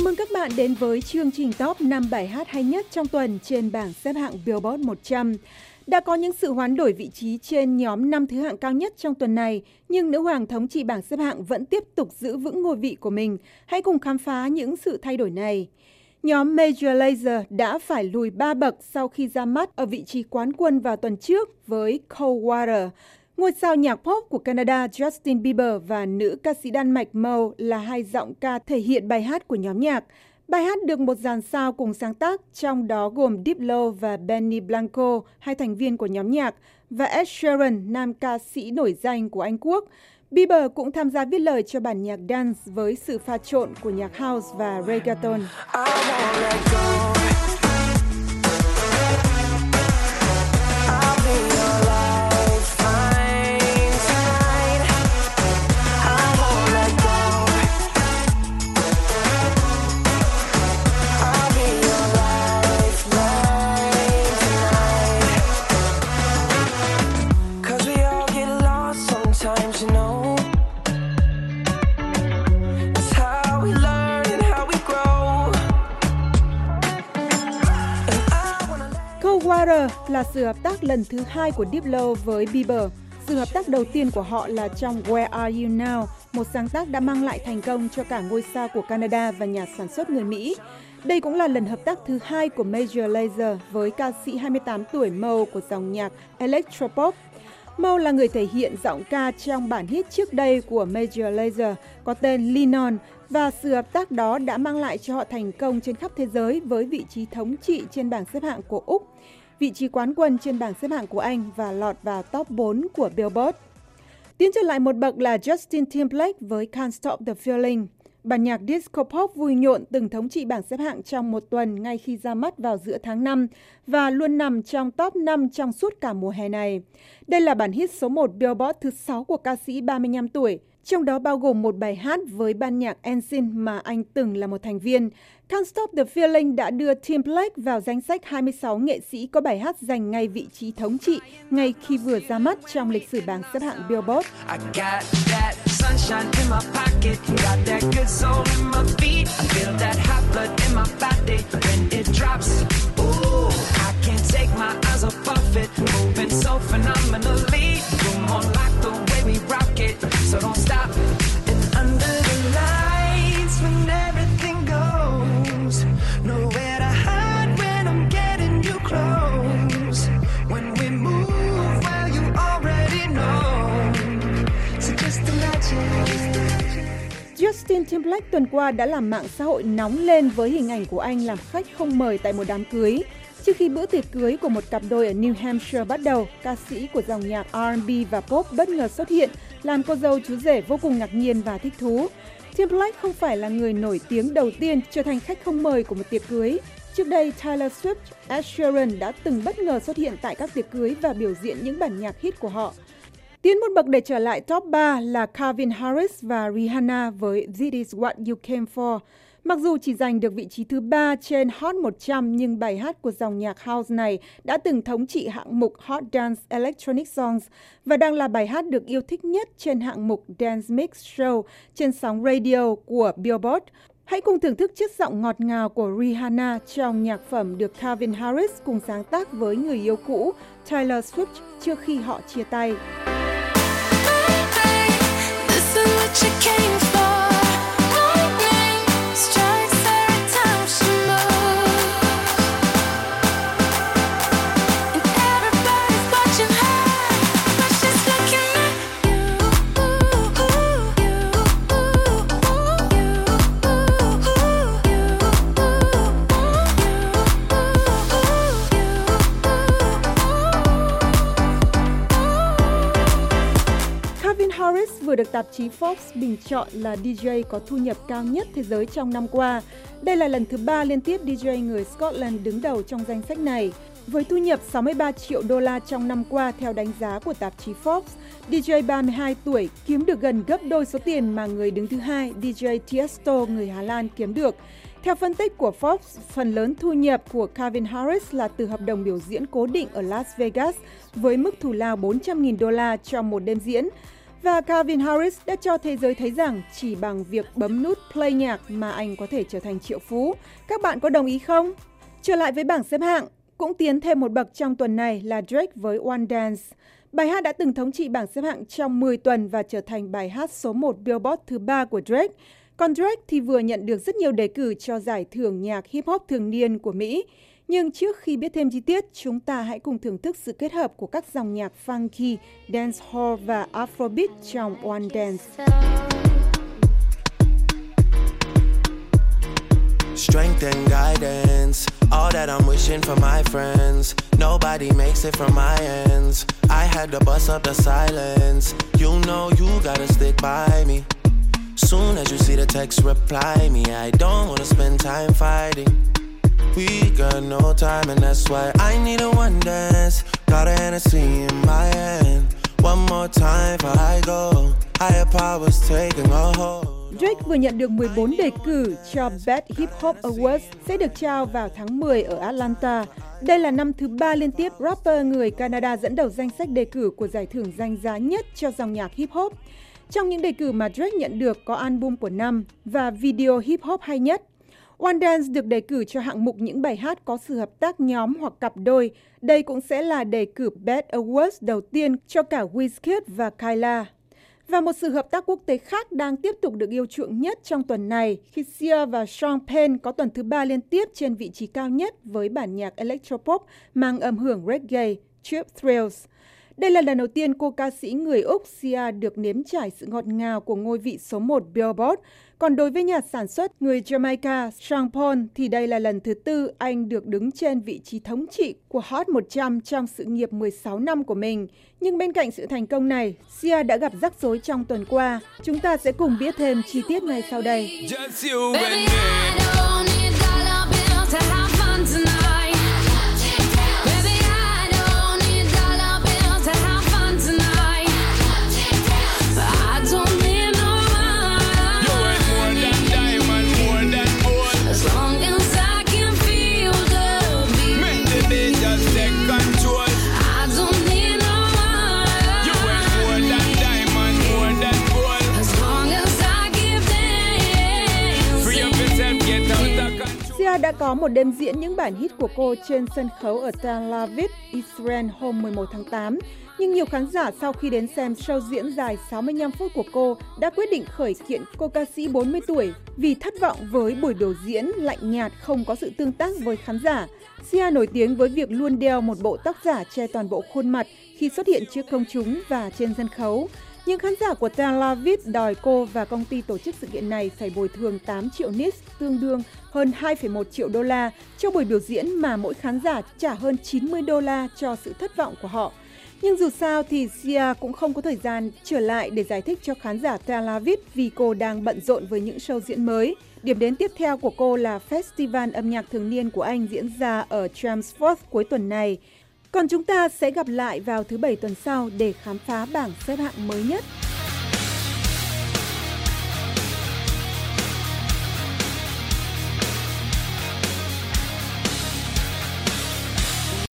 Chào mừng các bạn đến với chương trình top 5 bài hát hay nhất trong tuần trên bảng xếp hạng Billboard 100. Đã có những sự hoán đổi vị trí trên nhóm năm thứ hạng cao nhất trong tuần này, nhưng nữ hoàng thống trị bảng xếp hạng vẫn tiếp tục giữ vững ngôi vị của mình. Hãy cùng khám phá những sự thay đổi này. Nhóm Major Lazer đã phải lùi ba bậc sau khi ra mắt ở vị trí quán quân vào tuần trước với Cold Water. Ngôi sao nhạc pop của Canada Justin Bieber và nữ ca sĩ Đan Mạch Mo là hai giọng ca thể hiện bài hát của nhóm nhạc. Bài hát được một dàn sao cùng sáng tác, trong đó gồm Diplo và Benny Blanco, hai thành viên của nhóm nhạc, và Ed Sheeran, nam ca sĩ nổi danh của Anh Quốc. Bieber cũng tham gia viết lời cho bản nhạc dance với sự pha trộn của nhạc house và reggaeton. Water là sự hợp tác lần thứ hai của Diplo với Bieber. Sự hợp tác đầu tiên của họ là trong Where Are You Now, một sáng tác đã mang lại thành công cho cả ngôi sao của Canada và nhà sản xuất người Mỹ. Đây cũng là lần hợp tác thứ hai của Major Lazer với ca sĩ 28 tuổi Mo của dòng nhạc Electropop. Mo là người thể hiện giọng ca trong bản hit trước đây của Major Lazer có tên Linon và sự hợp tác đó đã mang lại cho họ thành công trên khắp thế giới với vị trí thống trị trên bảng xếp hạng của Úc vị trí quán quân trên bảng xếp hạng của Anh và lọt vào top 4 của Billboard. Tiến trở lại một bậc là Justin Timberlake với Can't Stop the Feeling. Bản nhạc disco pop vui nhộn từng thống trị bảng xếp hạng trong một tuần ngay khi ra mắt vào giữa tháng 5 và luôn nằm trong top 5 trong suốt cả mùa hè này. Đây là bản hit số 1 Billboard thứ 6 của ca sĩ 35 tuổi, trong đó bao gồm một bài hát với ban nhạc Ensign mà anh từng là một thành viên. Can't Stop the Feeling đã đưa Timberlake vào danh sách 26 nghệ sĩ có bài hát giành ngay vị trí thống trị ngay khi vừa ra mắt trong lịch sử bảng xếp hạng Billboard. take my eyes off of it, moving so phenomenally. Justin Timberlake tuần qua đã làm mạng xã hội nóng lên với hình ảnh của anh làm khách không mời tại một đám cưới. Trước khi bữa tiệc cưới của một cặp đôi ở New Hampshire bắt đầu, ca sĩ của dòng nhạc R&B và pop bất ngờ xuất hiện, làm cô dâu chú rể vô cùng ngạc nhiên và thích thú. Timberlake không phải là người nổi tiếng đầu tiên trở thành khách không mời của một tiệc cưới. Trước đây, Taylor Swift, Ed Sheeran đã từng bất ngờ xuất hiện tại các tiệc cưới và biểu diễn những bản nhạc hit của họ. Tiến một bậc để trở lại top 3 là Calvin Harris và Rihanna với This Is What You Came For. Mặc dù chỉ giành được vị trí thứ ba trên Hot 100 nhưng bài hát của dòng nhạc house này đã từng thống trị hạng mục Hot Dance Electronic Songs và đang là bài hát được yêu thích nhất trên hạng mục Dance Mix Show trên sóng radio của Billboard. Hãy cùng thưởng thức chiếc giọng ngọt ngào của Rihanna trong nhạc phẩm được Calvin Harris cùng sáng tác với người yêu cũ Taylor Swift trước khi họ chia tay. Tạp chí Forbes bình chọn là DJ có thu nhập cao nhất thế giới trong năm qua. Đây là lần thứ ba liên tiếp DJ người Scotland đứng đầu trong danh sách này. Với thu nhập 63 triệu đô la trong năm qua theo đánh giá của tạp chí Forbes, DJ 32 tuổi kiếm được gần gấp đôi số tiền mà người đứng thứ hai DJ Tiesto người Hà Lan kiếm được. Theo phân tích của Forbes, phần lớn thu nhập của Calvin Harris là từ hợp đồng biểu diễn cố định ở Las Vegas với mức thù lao 400.000 đô la cho một đêm diễn. Và Calvin Harris đã cho thế giới thấy rằng chỉ bằng việc bấm nút play nhạc mà anh có thể trở thành triệu phú. Các bạn có đồng ý không? Trở lại với bảng xếp hạng, cũng tiến thêm một bậc trong tuần này là Drake với One Dance. Bài hát đã từng thống trị bảng xếp hạng trong 10 tuần và trở thành bài hát số 1 Billboard thứ ba của Drake. Còn Drake thì vừa nhận được rất nhiều đề cử cho giải thưởng nhạc hip hop thường niên của Mỹ. Nhưng trước khi biết thêm chi tiết, chúng ta hãy cùng thưởng thức sự kết hợp của các dòng nhạc funky, dancehall và afrobeat trong One Dance. Strength and guidance, all that I'm wishing for my friends. Nobody makes it from my ends. I had to bust up the silence. You know you gotta stick by me. Soon as you see the text, reply me. I don't wanna spend time fighting. We got no time, and that's why I need a one dance. Got a Hennessy in my hand. One more time before I go. Higher powers taking a hold. Drake vừa nhận được 14 đề cử cho Best Hip Hop Awards sẽ được trao vào tháng 10 ở Atlanta. Đây là năm thứ ba liên tiếp rapper người Canada dẫn đầu danh sách đề cử của giải thưởng danh giá nhất cho dòng nhạc hip hop. Trong những đề cử mà Drake nhận được có album của năm và video hip hop hay nhất. One Dance được đề cử cho hạng mục những bài hát có sự hợp tác nhóm hoặc cặp đôi. Đây cũng sẽ là đề cử Best Awards đầu tiên cho cả Wizkid và Kyla. Và một sự hợp tác quốc tế khác đang tiếp tục được yêu chuộng nhất trong tuần này khi Sia và Sean Penn có tuần thứ ba liên tiếp trên vị trí cao nhất với bản nhạc electropop mang âm hưởng reggae, Trip Thrills. Đây là lần đầu tiên cô ca sĩ người Úc Sia được nếm trải sự ngọt ngào của ngôi vị số 1 Billboard. Còn đối với nhà sản xuất người Jamaica Sean Paul thì đây là lần thứ tư anh được đứng trên vị trí thống trị của Hot 100 trong sự nghiệp 16 năm của mình. Nhưng bên cạnh sự thành công này, Sia đã gặp rắc rối trong tuần qua. Chúng ta sẽ cùng biết thêm chi tiết ngay sau đây. Just you and me. Sia đã có một đêm diễn những bản hit của cô trên sân khấu ở Tel Aviv, Israel hôm 11 tháng 8. Nhưng nhiều khán giả sau khi đến xem show diễn dài 65 phút của cô đã quyết định khởi kiện cô ca sĩ 40 tuổi vì thất vọng với buổi biểu diễn lạnh nhạt không có sự tương tác với khán giả. Sia nổi tiếng với việc luôn đeo một bộ tóc giả che toàn bộ khuôn mặt khi xuất hiện trước công chúng và trên sân khấu. Nhưng khán giả của Tel Aviv đòi cô và công ty tổ chức sự kiện này phải bồi thường 8 triệu nis, tương đương hơn 2,1 triệu đô la cho buổi biểu diễn mà mỗi khán giả trả hơn 90 đô la cho sự thất vọng của họ. Nhưng dù sao thì Sia cũng không có thời gian trở lại để giải thích cho khán giả Tel Aviv vì cô đang bận rộn với những show diễn mới. Điểm đến tiếp theo của cô là Festival âm nhạc thường niên của Anh diễn ra ở Chelmsford cuối tuần này. Còn chúng ta sẽ gặp lại vào thứ Bảy tuần sau để khám phá bảng xếp hạng mới nhất.